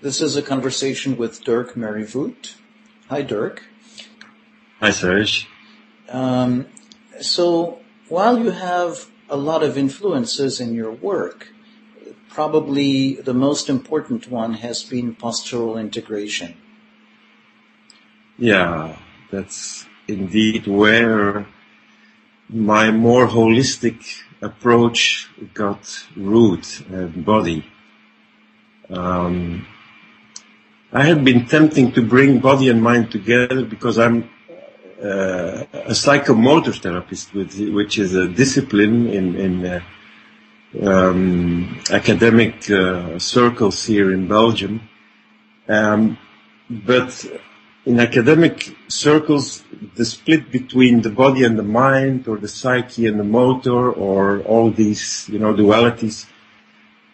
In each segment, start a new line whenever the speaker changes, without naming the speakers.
This is a conversation with Dirk Marivoet. Hi, Dirk.
Hi, Serge.
Um, so, while you have a lot of influences in your work, probably the most important one has been postural integration.
Yeah, that's indeed where my more holistic approach got root and body. Um, I have been tempting to bring body and mind together because I'm uh, a psychomotor therapist, with, which is a discipline in, in uh, um, academic uh, circles here in Belgium. Um, but in academic circles, the split between the body and the mind, or the psyche and the motor, or all these, you know, dualities,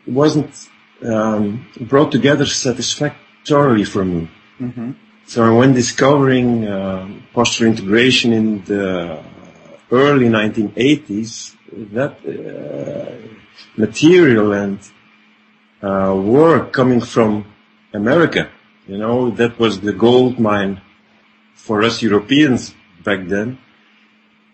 wasn't um, brought together satisfactorily for me. Mm-hmm. So when discovering uh, posture integration in the early 1980s, that uh, material and uh, work coming from America you know, that was the gold mine for us Europeans back then.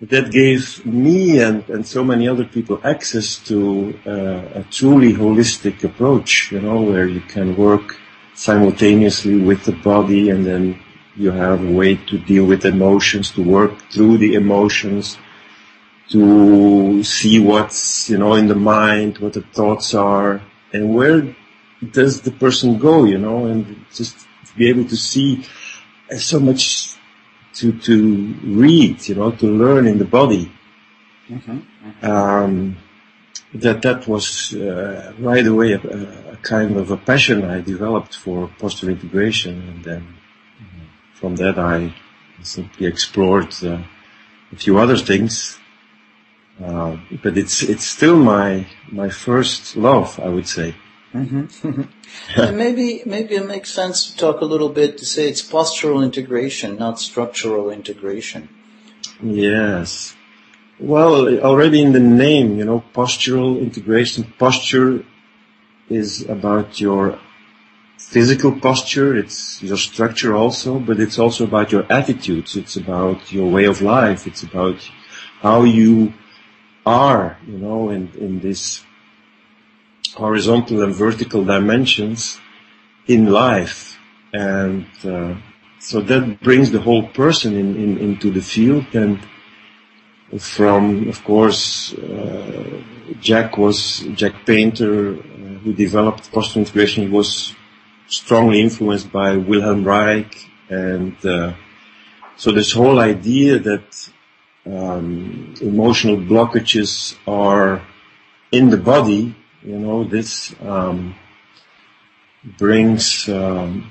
That gave me and, and so many other people access to uh, a truly holistic approach, you know, where you can work simultaneously with the body and then you have a way to deal with emotions, to work through the emotions, to see what's, you know, in the mind, what the thoughts are, and where does the person go, you know, and just to be able to see so much to to read, you know, to learn in the body. Mm-hmm, mm-hmm. Um, that that was uh, right away a, a, kind of a passion I developed for posture integration, and then mm-hmm. from that I simply explored uh, a few other things. Uh, but it's it's still my my first love, I would say.
Mm-hmm. and maybe maybe it makes sense to talk a little bit to say it's postural integration, not structural integration.
Yes. Well, already in the name, you know, postural integration. Posture is about your physical posture. It's your structure also, but it's also about your attitudes. It's about your way of life. It's about how you are, you know, in, in this horizontal and vertical dimensions in life. And uh, so that brings the whole person in, in, into the field. And from, of course, uh, Jack was, Jack Painter, who developed posture integration, was strongly influenced by Wilhelm Reich. And uh, so this whole idea that um, emotional blockages are in the body you know, this um, brings, um,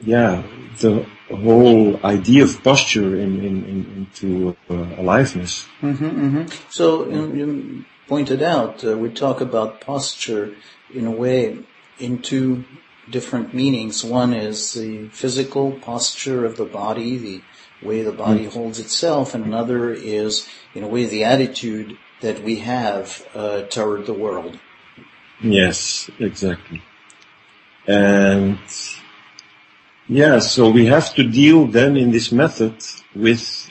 yeah, the whole idea of posture in, in, in, into uh, aliveness.
Mm-hmm, mm-hmm. So you, you, pointed out uh, we talk about posture in a way in two different meanings. One is the physical posture of the body, the way the body mm. holds itself, and another is, in a way, the attitude that we have uh, toward the world.
Yes, exactly. And yeah, so we have to deal then in this method with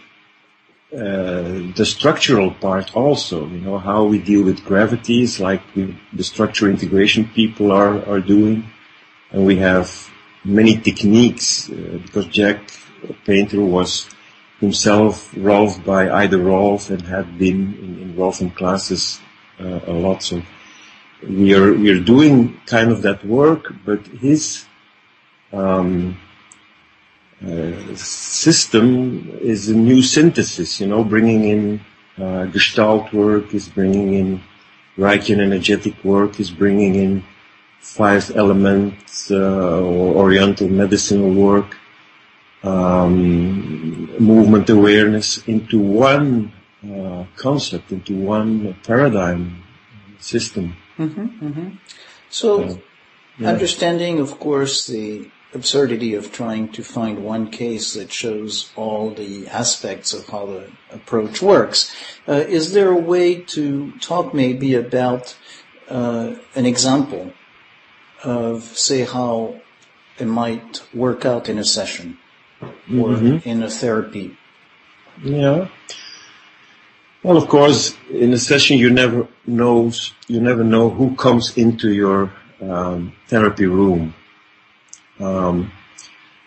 uh, the structural part also, you know, how we deal with gravities like we, the structure integration people are, are doing. And we have many techniques, uh, because Jack Painter was himself Rolf by Ida Rolf and had been in, in classes uh, a lot. So we are we are doing kind of that work, but his um, system is a new synthesis. You know, bringing in uh, Gestalt work, is bringing in Reichian energetic work, is bringing in five elements uh, or Oriental medicinal work, um, movement awareness into one uh, concept, into one paradigm system.
Mm-hmm, mm-hmm. So, yeah. understanding, of course, the absurdity of trying to find one case that shows all the aspects of how the approach works, uh, is there a way to talk maybe about uh, an example of, say, how it might work out in a session or mm-hmm. in a therapy.
Yeah. Well, of course, in a session, you never knows, you never know who comes into your um, therapy room. Um,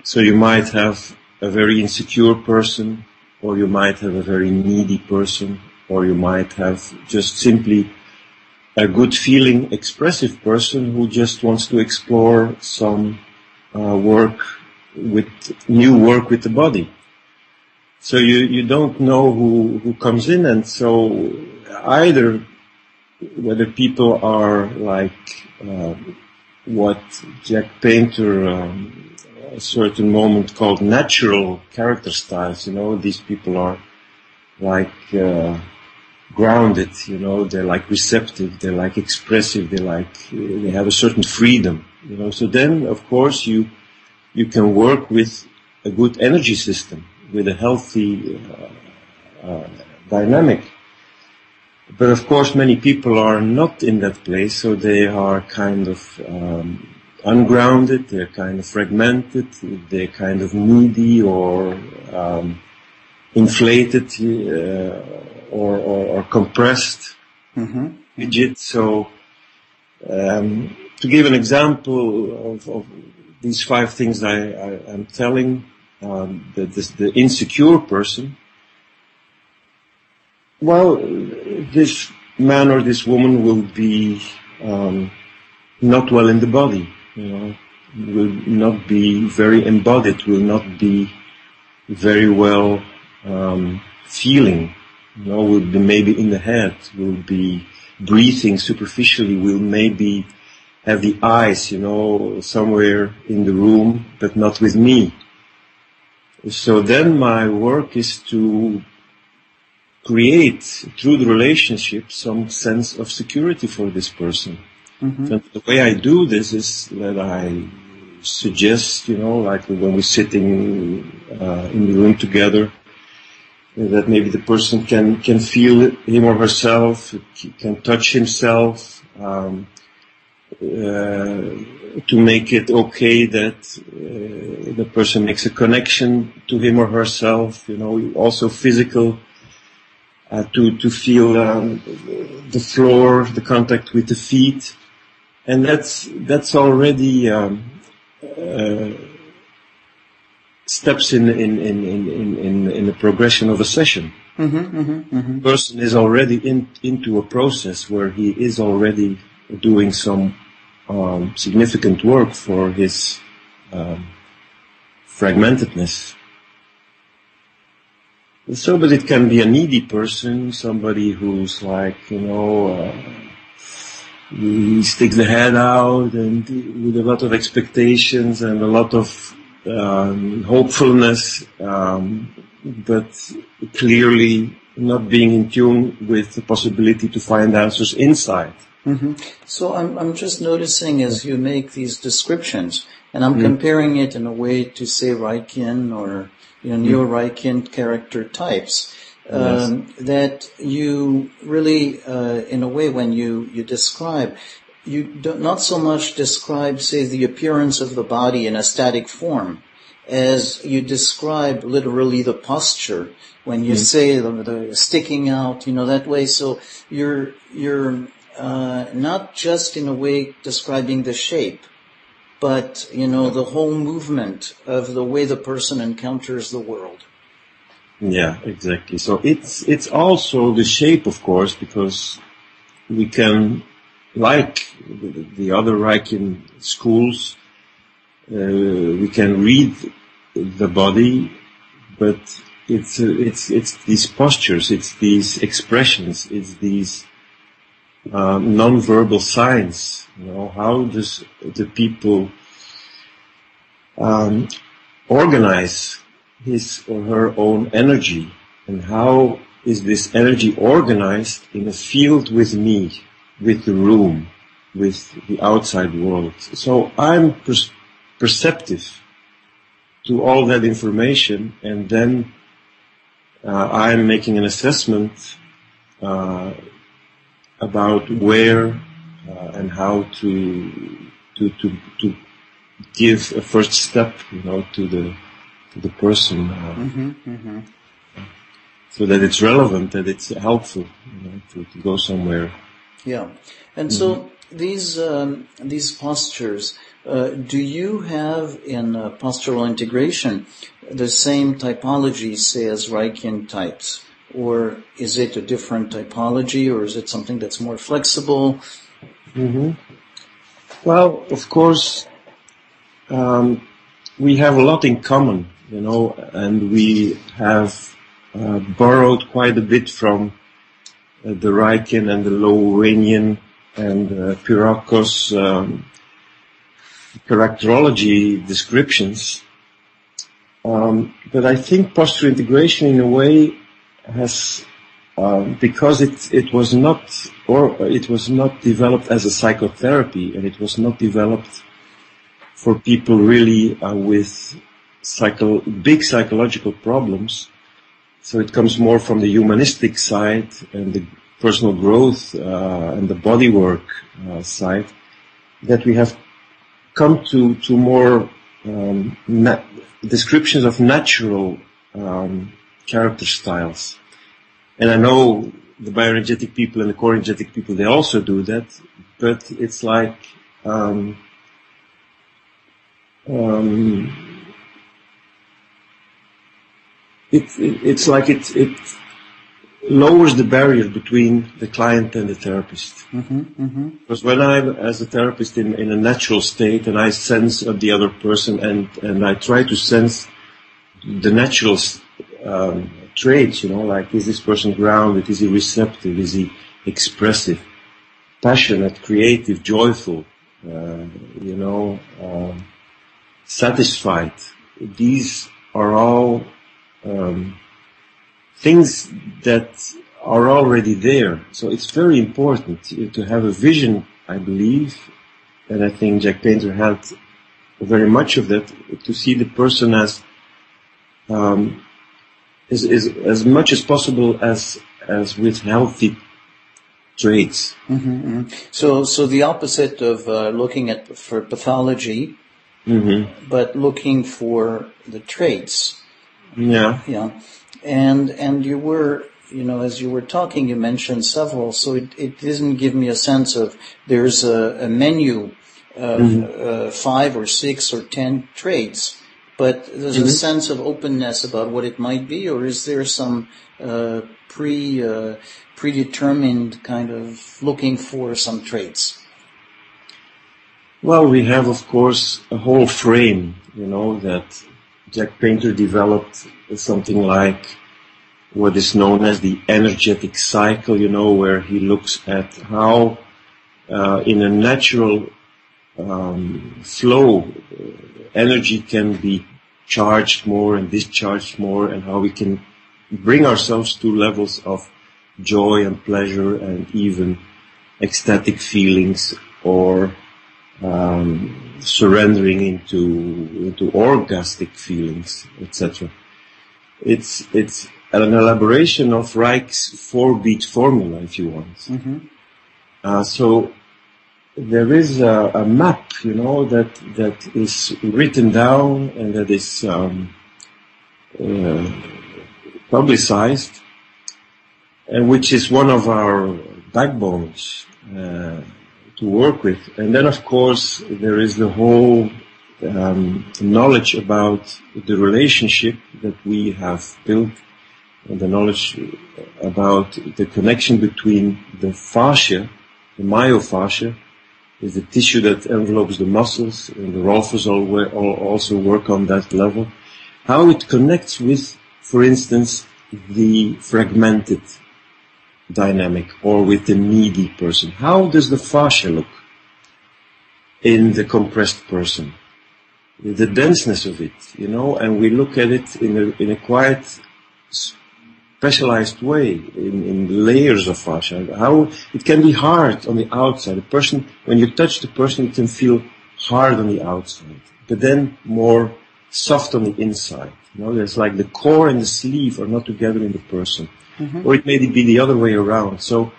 so you might have a very insecure person, or you might have a very needy person, or you might have just simply a good feeling, expressive person who just wants to explore some uh, work with new work with the body. So you, you don't know who, who comes in and so either whether people are like uh, what Jack Painter um, a certain moment called natural character styles, you know, these people are like uh, grounded, you know, they're like receptive, they're like expressive, they like, they have a certain freedom, you know, so then of course you, you can work with a good energy system with a healthy uh, uh, dynamic. But of course, many people are not in that place, so they are kind of um, ungrounded. They're kind of fragmented. They're kind of needy or um, inflated uh, or, or, or, compressed, mm-hmm. rigid. So, um, to give an example of, of, these five things I, I, am telling, um, the, the, the insecure person, well, this man or this woman will be um, not well in the body, you know, will not be very embodied, will not be very well um, feeling, you know, will be maybe in the head, will be breathing superficially, will maybe have the eyes, you know, somewhere in the room, but not with me. So then my work is to create through the relationship some sense of security for this person. Mm-hmm. the way I do this is that I suggest, you know, like when we're sitting uh, in the room together, that maybe the person can can feel him or herself, can touch himself, um, uh, to make it okay that uh, the person makes a connection to him or herself, you know, also physical, uh, to, to feel um, the floor, the contact with the feet. And that's, that's already um, uh, steps in, in, in, in, in, in the progression of a session. Mm-hmm, mm-hmm, mm-hmm. person is already in, into a process where he is already doing some um, significant work for his um, fragmentedness. So, but it can be a needy person, somebody who's like, you know, uh, he sticks the head out and with a lot of expectations and a lot of um, hopefulness, um, but clearly not being in tune with the possibility to find answers inside.
Mm-hmm. So I'm, I'm just noticing as you make these descriptions, and I'm mm-hmm. comparing it in a way to say Reichian or you know, mm-hmm. neo-Reichian character types, um, yes. that you really, uh, in a way, when you, you describe, you do not so much describe, say, the appearance of the body in a static form, as you describe literally the posture when you mm-hmm. say the, the, sticking out, you know, that way. So you're, you're uh, not just in a way describing the shape, but you know the whole movement of the way the person encounters the world.
Yeah, exactly. So it's it's also the shape, of course, because we can, like the, the other Reichian schools, uh, we can read the body, but it's uh, it's it's these postures, it's these expressions, it's these um, non-verbal signs. You know, how does the people um, organize his or her own energy, and how is this energy organized in a field with me, with the room, with the outside world? So I'm per- perceptive to all that information, and then uh, I'm making an assessment uh, about where uh, and how to to to to give a first step, you know, to the to the person, uh, mm-hmm, mm-hmm. so that it's relevant, that it's helpful, you know, to, to go somewhere.
Yeah, and so mm-hmm. these um, these postures. Uh, do you have in uh, postural integration the same typology, say, as Reichian types? Or is it a different typology, or is it something that's more flexible?
Mm-hmm. Well, of course, um, we have a lot in common, you know, and we have uh, borrowed quite a bit from uh, the Reichian and the Lowenian and uh, um, characterology descriptions. Um, but I think posture integration in a way has um, because it it was not or it was not developed as a psychotherapy and it was not developed for people really uh, with psycho big psychological problems. So it comes more from the humanistic side and the personal growth uh, and the bodywork uh, side that we have come to to more um, descriptions of natural um, character styles. And I know the bioenergetic people and the core energetic people, they also do that, but it's like, um, um, it, it, it's like it, it lowers the barrier between the client and the therapist. Mm-hmm, mm-hmm. Because when I'm as a therapist in, in a natural state and I sense of the other person and, and I try to sense the natural um, traits, you know, like is this person grounded, is he receptive, is he expressive, passionate, creative, joyful, uh, you know, uh, satisfied. These are all um, things that are already there. So it's very important to have a vision, I believe, and I think Jack Painter had very much of that, to see the person as um, is, is as much as possible as as with healthy traits.
Mm-hmm, mm-hmm. So, so the opposite of uh, looking at for pathology, mm-hmm. but looking for the traits.
Yeah,
yeah, and and you were, you know, as you were talking, you mentioned several. So it, it doesn't give me a sense of there's a, a menu of mm-hmm. uh, five or six or ten traits but there's mm-hmm. a sense of openness about what it might be, or is there some uh, pre uh, predetermined kind of looking for some traits?
Well, we have, of course, a whole frame, you know, that Jack Painter developed something like what is known as the energetic cycle, you know, where he looks at how uh, in a natural um, flow, energy can be charged more and discharged more and how we can bring ourselves to levels of joy and pleasure and even ecstatic feelings or um, surrendering into into orgastic feelings, etc. It's it's an elaboration of Reich's four beat formula, if you want. Mm-hmm. Uh, so there is a, a, map, you know, that that is written down and that is um, uh, publicized, and which is one of our backbones uh, to work with. And then, of course, there is the whole um, knowledge about the relationship that we have built, and the knowledge about the connection between the fascia, the myofascia, is the tissue that envelopes the muscles, and the Rolfers also work on that level. How it connects with, for instance, the fragmented dynamic or with the needy person. How does the fascia look in the compressed person? The denseness of it, you know, and we look at it in a, in a quite specialized way in, in layers of fascia. How it can be hard on the outside. A person, when you touch the person, it can feel hard on the outside, but then more soft on the inside. You know, there's like the core and the sleeve are not together in the person, mm-hmm. or it may be the other way around. So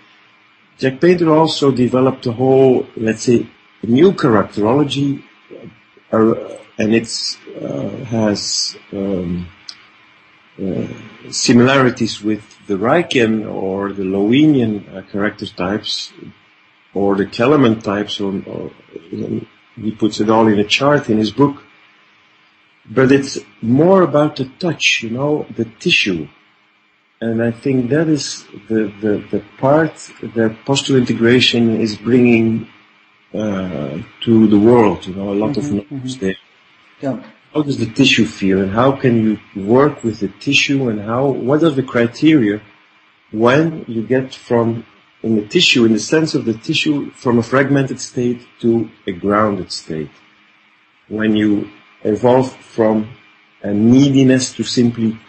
Jack Painter also developed a whole, let's say, new characterology and it uh, has um, uh, similarities with the Reichian or the Lowenian uh, character types or the Keleman types, or, or he puts it all in a chart in his book. But it's more about the touch, you know, the tissue. And I think that is the, the, the part that postural integration is bringing uh, to the world, you know, a lot mm-hmm, of knowledge mm-hmm. there. Yeah. How does the tissue feel and how can you work with the tissue and how, what are the criteria when you get from in the tissue, in the sense of the tissue, from a fragmented state to a grounded state. When you evolve from a neediness to simply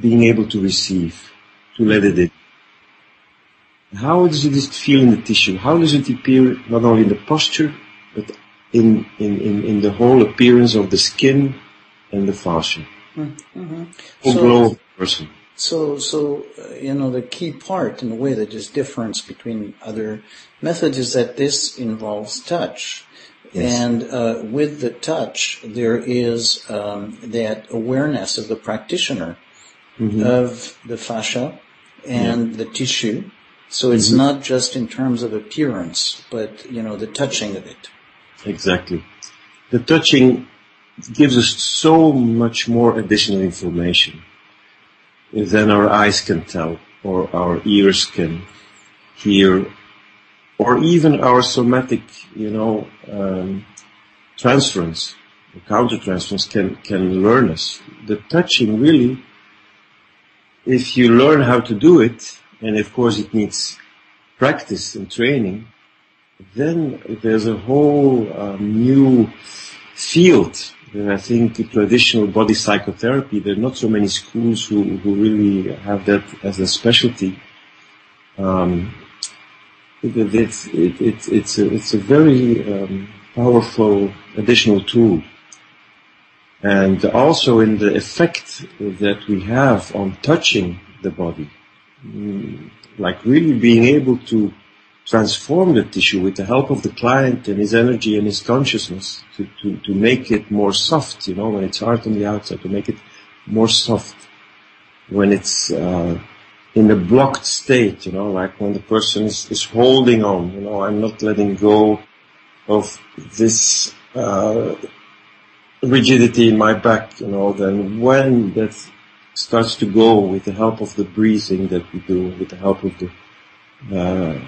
being able to receive, to let it in. How does it feel in the tissue? How does it appear not only in the posture, but in, in, in, in the whole appearance of the skin and the fascia? Mm-hmm. Whole so, glow of the person.
So, so uh, you know, the key part in a way that is difference between other methods is that this involves touch. Yes. And uh, with the touch, there is um, that awareness of the practitioner mm-hmm. of the fascia and yeah. the tissue. So it's mm-hmm. not just in terms of appearance, but you know the touching of it.
Exactly. The touching gives us so much more additional information than our eyes can tell, or our ears can hear, or even our somatic, you know, um, transference, countertransference can, can learn us. The touching really, if you learn how to do it, and of course it needs practice and training, then there's a whole uh, new field and I think traditional body psychotherapy, there are not so many schools who, who really have that as a specialty. Um, it, it's, it, it, it's, a, it's a very um, powerful additional tool. And also in the effect that we have on touching the body, mm, like really being able to transform the tissue with the help of the client and his energy and his consciousness to, to, to make it more soft, you know, when it's hard on the outside, to make it more soft. When it's uh, in a blocked state, you know, like when the person is, is holding on, you know, I'm not letting go of this uh, rigidity in my back, you know, then when that starts to go with the help of the breathing that we do, with the help of the uh,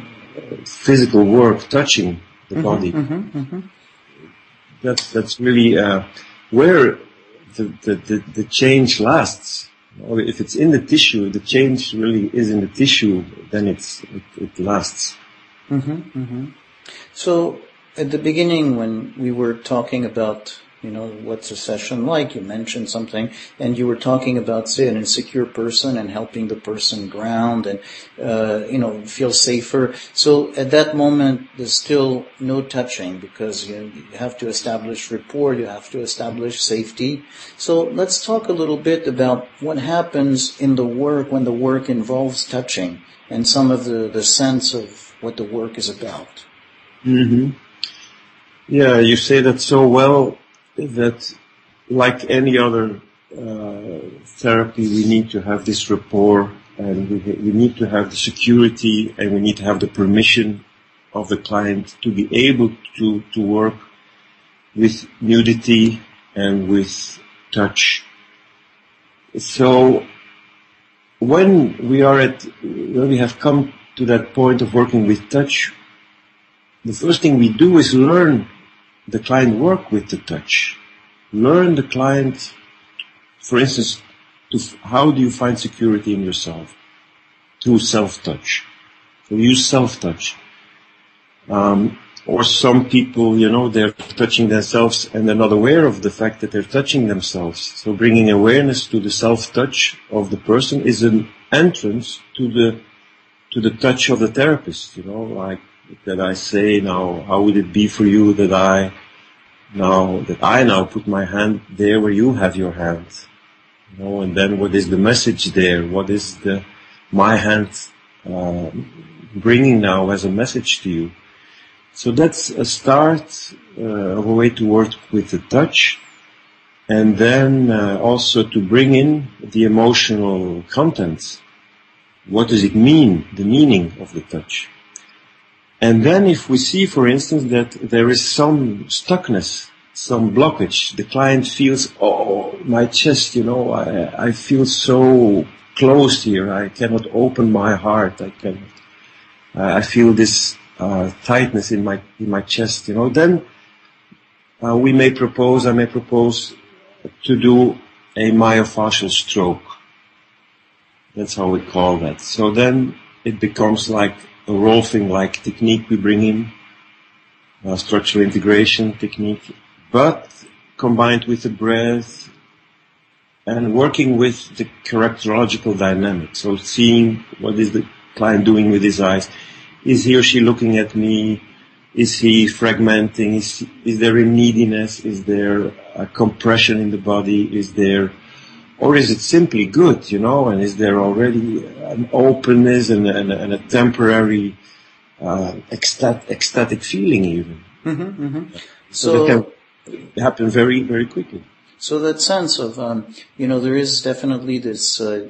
physical work touching the mm-hmm, body. Mm-hmm, mm-hmm. That's that's really uh, where the, the, the, the, change lasts. Or if it's in the tissue, the change really is in the tissue, then it's it, it lasts.
Mm-hmm, mm-hmm. So at the beginning, when we were talking about you know, what's a session like? You mentioned something, and you were talking about, say, an insecure person and helping the person ground and, uh, you know, feel safer. So at that moment, there's still no touching because you, you have to establish rapport, you have to establish safety. So let's talk a little bit about what happens in the work when the work involves touching and some of the, the sense of what the work is about.
Mm-hmm. Yeah, you say that so well that like any other uh, therapy, we need to have this rapport and we, we need to have the security and we need to have the permission of the client to be able to, to work with nudity and with touch. So when we are at, when we have come to that point of working with touch, the first thing we do is learn the client work with the touch. Learn the client, for instance, to, how do you find security in yourself? Through self-touch. So use self-touch. Um, or some people, you know, they're touching themselves and they're not aware of the fact that they're touching themselves. So bringing awareness to the self-touch of the person is an entrance to the, to the touch of the therapist, you know, like that I say now, how would it be for you that I now, that I now put my hand there where you have your hand? You know, and then what is the message there? What is the, my hand, uh, bringing now as a message to you? So that's a start uh, of a way to work with the touch and then uh, also to bring in the emotional contents. What does it mean? The meaning of the touch. And then if we see, for instance, that there is some stuckness, some blockage, the client feels, oh, my chest, you know, I, I feel so closed here. I cannot open my heart. I cannot, I feel this uh, tightness in my, in my chest, you know, then uh, we may propose, I may propose to do a myofascial stroke. That's how we call that. So then it becomes like a Rolfing-like technique we bring in, a structural integration technique, but combined with the breath and working with the characterological dynamics. So seeing what is the client doing with his eyes. Is he or she looking at me? Is he fragmenting? Is, is there a neediness? Is there a compression in the body? Is there, or is it simply good, you know, and is there already an openness and, and, and a temporary uh, ecstatic, ecstatic feeling even?
Mm-hmm, mm-hmm.
So, so that can happen very, very quickly.
So that sense of, um, you know, there is definitely this uh,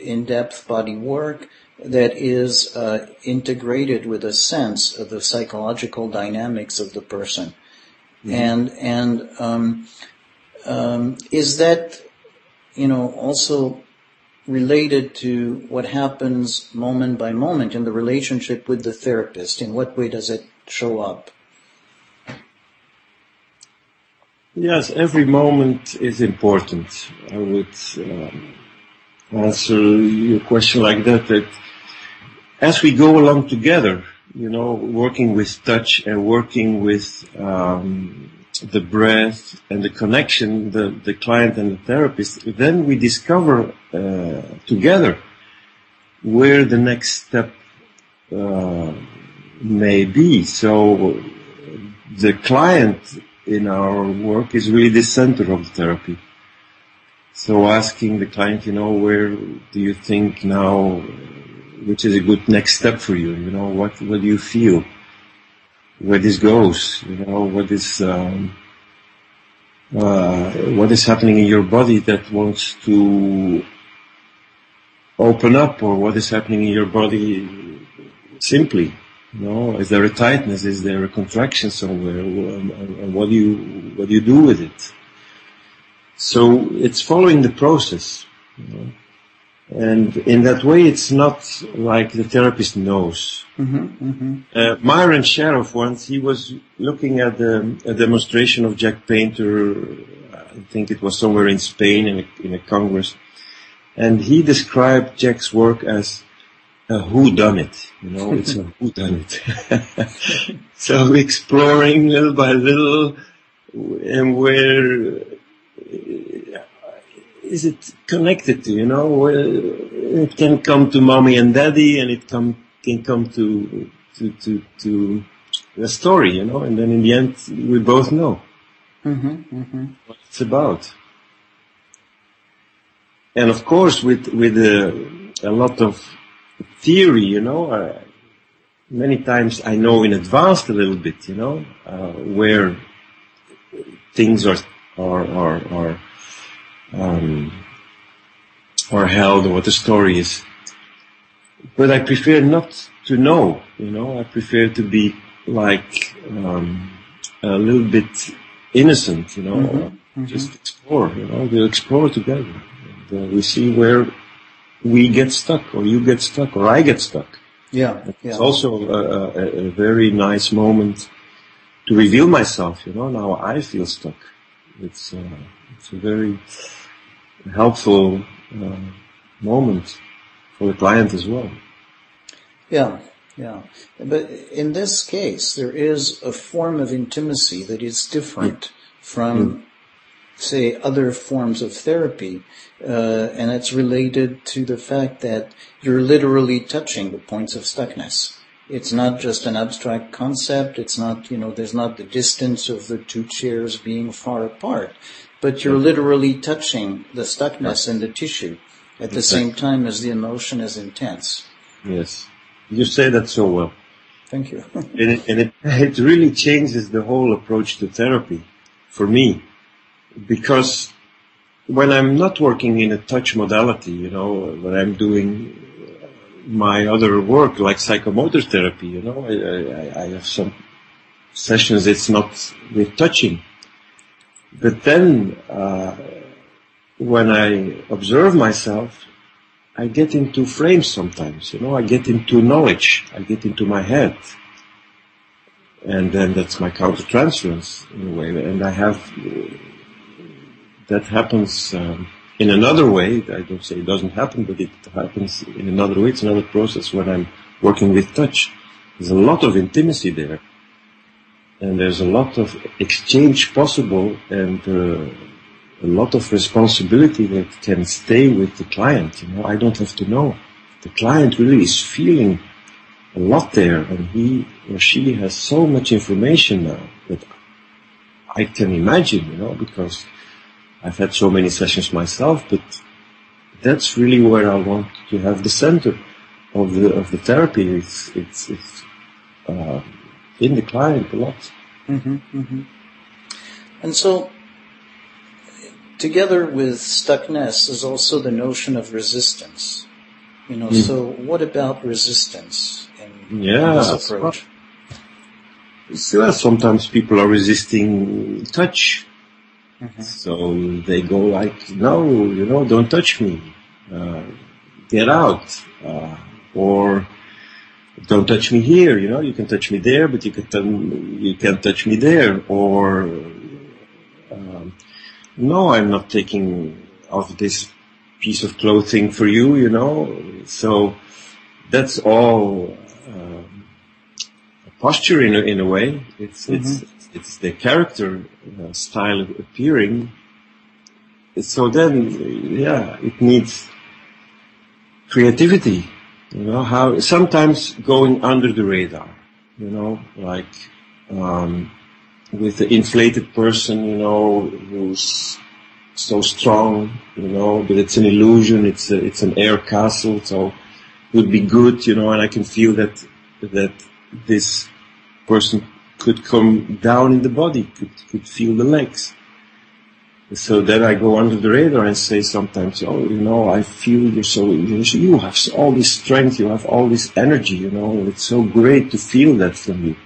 in-depth body work, that is uh, integrated with a sense of the psychological dynamics of the person. Mm-hmm. And and um, um, is that you know also related to what happens moment by moment in the relationship with the therapist? In what way does it show up?
Yes, every moment is important. I would um, answer your question like that. That as we go along together, you know, working with touch and working with um, the breath and the connection, the, the client and the therapist, then we discover uh, together where the next step uh, may be. So the client in our work is really the center of the therapy. So asking the client, you know, where do you think now which is a good next step for you. You know, what what do you feel? Where this goes? You know, what is um, uh, what is happening in your body that wants to open up, or what is happening in your body simply? You know, is there a tightness? Is there a contraction somewhere? And what do you what do you do with it? So it's following the process. You know. And in that way, it's not like the therapist knows. Mm-hmm, mm-hmm. Uh, Myron Sharaf once, he was looking at the, a demonstration of Jack Painter, I think it was somewhere in Spain in a, in a congress, and he described Jack's work as a who done it. You know, it's a who done it. so exploring little by little, and where is it connected to? You know, it can come to mommy and daddy, and it come can come to to to to the story. You know, and then in the end, we both know mm-hmm, mm-hmm. what it's about. And of course, with with a, a lot of theory, you know, uh, many times I know in advance a little bit, you know, uh, where things are are are, are um, or held or what the story is. But I prefer not to know, you know, I prefer to be like um, a little bit innocent, you know, mm-hmm. Mm-hmm. just explore, you know, we'll explore together. And, uh, we see where we get stuck or you get stuck or I get stuck.
Yeah.
It's yeah. also a, a, a, very nice moment to reveal myself, you know, now I feel stuck. It's, uh, it's a very, helpful uh, moment for the client as well.
Yeah, yeah. But in this case, there is a form of intimacy that is different from, mm. say, other forms of therapy, uh, and it's related to the fact that you're literally touching the points of stuckness. It's not just an abstract concept. It's not, you know, there's not the distance of the two chairs being far apart but you're literally touching the stuckness in the tissue at the same time as the emotion is intense.
Yes. You say that so well.
Thank you.
and it, and it, it really changes the whole approach to therapy for me because when I'm not working in a touch modality, you know, when I'm doing my other work like psychomotor therapy, you know, I, I, I have some sessions it's not with touching. But then, uh, when I observe myself, I get into frames sometimes, you know, I get into knowledge, I get into my head. And then that's my countertransference in a way. And I have, that happens um, in another way. I don't say it doesn't happen, but it happens in another way. It's another process when I'm working with touch. There's a lot of intimacy there. And there's a lot of exchange possible and uh, a lot of responsibility that can stay with the client. You know, I don't have to know. The client really is feeling a lot there and he or she has so much information now that I can imagine, you know, because I've had so many sessions myself, but that's really where I want to have the center of the of the therapy. It's it's it's uh, in the client a lot.
Mm-hmm, mm-hmm. And so, together with stuckness is also the notion of resistance. You know, mm. so what about resistance in,
yeah,
in this approach?
So sometimes people are resisting touch Mm-hmm. So they go like, no, you know, don't touch me. Uh, get out. Uh, or don't touch me here, you know, you can touch me there, but you can t- you can't touch me there. Or, um, no, I'm not taking off this piece of clothing for you, you know. So that's all uh, posture in a, in a way. It's, mm-hmm. it's, it's the character uh, style of appearing. So then, yeah, it needs creativity. You know how sometimes going under the radar. You know, like um, with the inflated person. You know, who's so strong. You know, but it's an illusion. It's a, it's an air castle. So it would be good. You know, and I can feel that that this person could come down in the body, could, could feel the legs. So then I go under the radar and say sometimes, oh, you know, I feel you're so, you have all this strength, you have all this energy, you know, it's so great to feel that from you.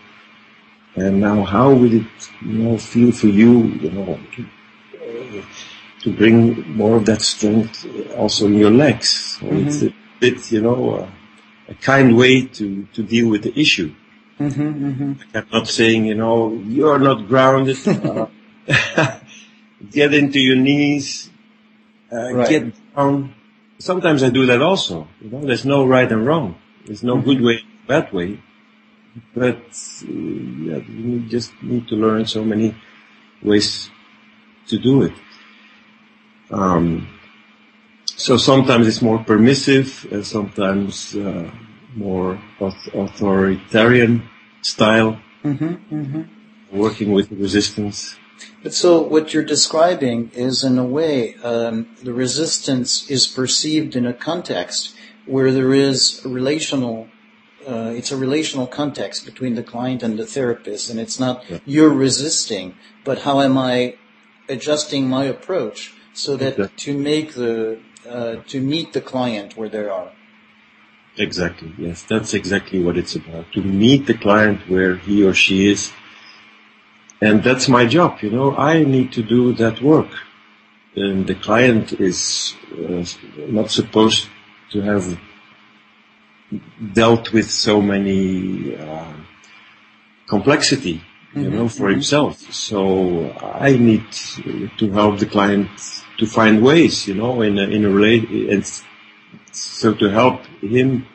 And now how would it, you know, feel for you, you know, to, to bring more of that strength also in your legs? So mm-hmm. it's a bit, you know, a, a kind way to, to deal with the issue. Mm-hmm, mm-hmm. I'm not saying, you know, you're not grounded. Uh, get into your knees, uh, right. get down. Sometimes I do that also. You know, there's no right and wrong. There's no good way, bad way. But uh, yeah, you just need to learn so many ways to do it. Um, so sometimes it's more permissive, and sometimes uh, more authoritarian style, mm-hmm, mm-hmm. working with resistance.
But so what you're describing is in a way, um, the resistance is perceived in a context where there is a relational, uh, it's a relational context between the client and the therapist and it's not yeah. you're resisting, but how am I adjusting my approach so that exactly. to make the, uh, to meet the client where they are.
Exactly. Yes, that's exactly what it's about. To meet the client where he or she is. And that's my job, you know, I need to do that work. And the client is uh, not supposed to have dealt with so many uh, complexity, you mm-hmm. know, for mm-hmm. himself. So I need to help the client to find ways, you know, in a, in a relate, and so to help him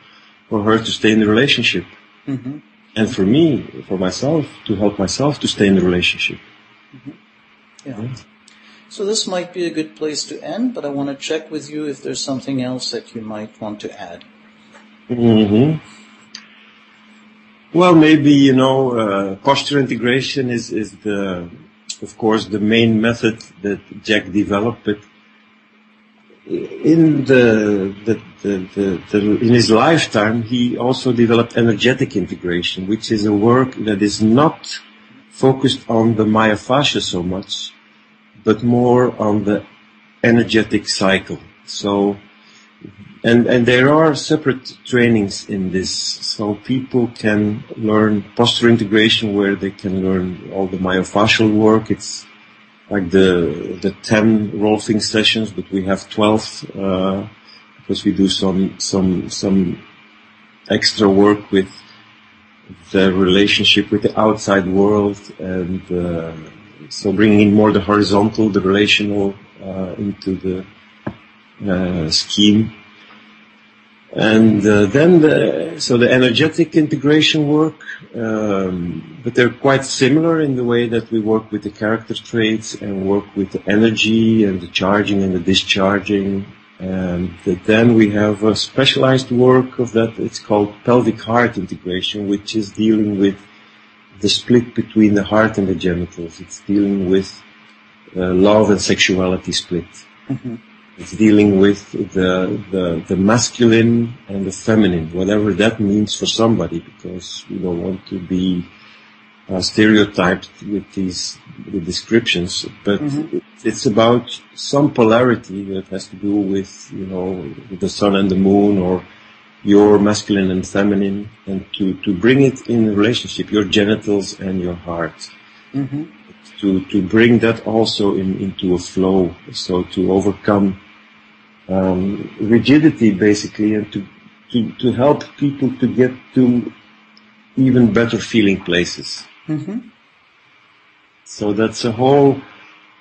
or her to stay in the relationship. Mm-hmm. And for me, for myself, to help myself to stay in the relationship.
Mm-hmm. Yeah. So this might be a good place to end, but I want to check with you if there's something else that you might want to add.
Mm-hmm. Well, maybe, you know, uh, posture integration is, is the, of course, the main method that Jack developed, but in the, the, the, the, in his lifetime, he also developed energetic integration, which is a work that is not focused on the myofascia so much, but more on the energetic cycle. So, and, and there are separate trainings in this, so people can learn posture integration where they can learn all the myofascial work. It's like the the 10 rolfing sessions, but we have 12 uh, because we do some some some extra work with the relationship with the outside world and uh, so bringing in more the horizontal, the relational uh, into the uh, scheme. And uh, then the, so the energetic integration work, um, but they're quite similar in the way that we work with the character traits and work with the energy and the charging and the discharging. And then we have a specialized work of that. It's called pelvic heart integration, which is dealing with the split between the heart and the genitals. It's dealing with uh, love and sexuality split. Mm-hmm. It's dealing with the, the, the masculine and the feminine, whatever that means for somebody, because we don't want to be uh, stereotyped with these with descriptions, but mm-hmm. it's about some polarity that has to do with, you know, the sun and the moon or your masculine and feminine and to, to bring it in relationship, your genitals and your heart. Mm-hmm to, to bring that also in, into a flow. So to overcome um, rigidity basically and to, to, to help people to get to even better feeling places. Mm-hmm. So that's a whole,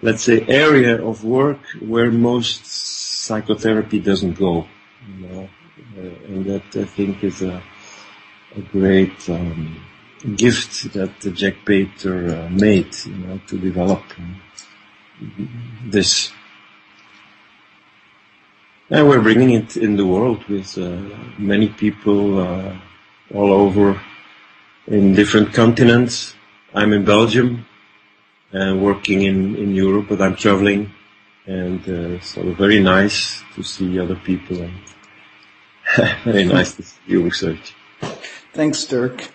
let's say, area of work where most psychotherapy doesn't go. You know? uh, and that I think is a, a great um, gift that Jack Painter uh, made, you know, to develop this. And we're bringing it in the world with uh, many people uh, all over in different continents. I'm in Belgium and working in, in Europe, but I'm traveling and uh, so very nice to see other people and very nice to see your research.
Thanks, Dirk.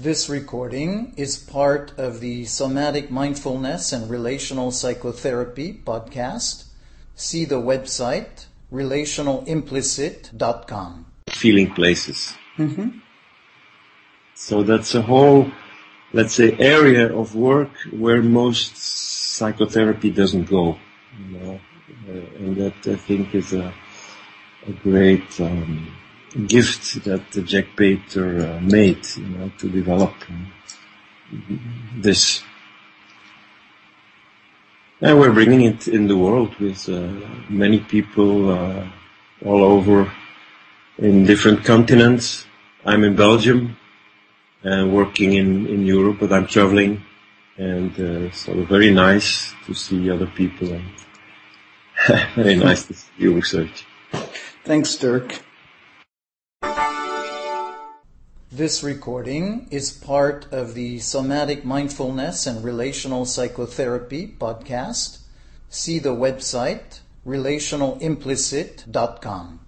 This recording is part of the Somatic Mindfulness and Relational Psychotherapy podcast. See the website relationalimplicit.com.
Feeling places. Mm-hmm. So that's a whole, let's say, area of work where most psychotherapy doesn't go. You know? uh, and that I think is a, a great um, gift that Jack Painter uh, made, you know, to develop this. And we're bringing it in the world with uh, many people uh, all over in different continents. I'm in Belgium and working in, in Europe, but I'm traveling and uh, so very nice to see other people and very nice to see your research.
Thanks, Dirk. This recording is part of the Somatic Mindfulness and Relational Psychotherapy podcast. See the website relationalimplicit.com.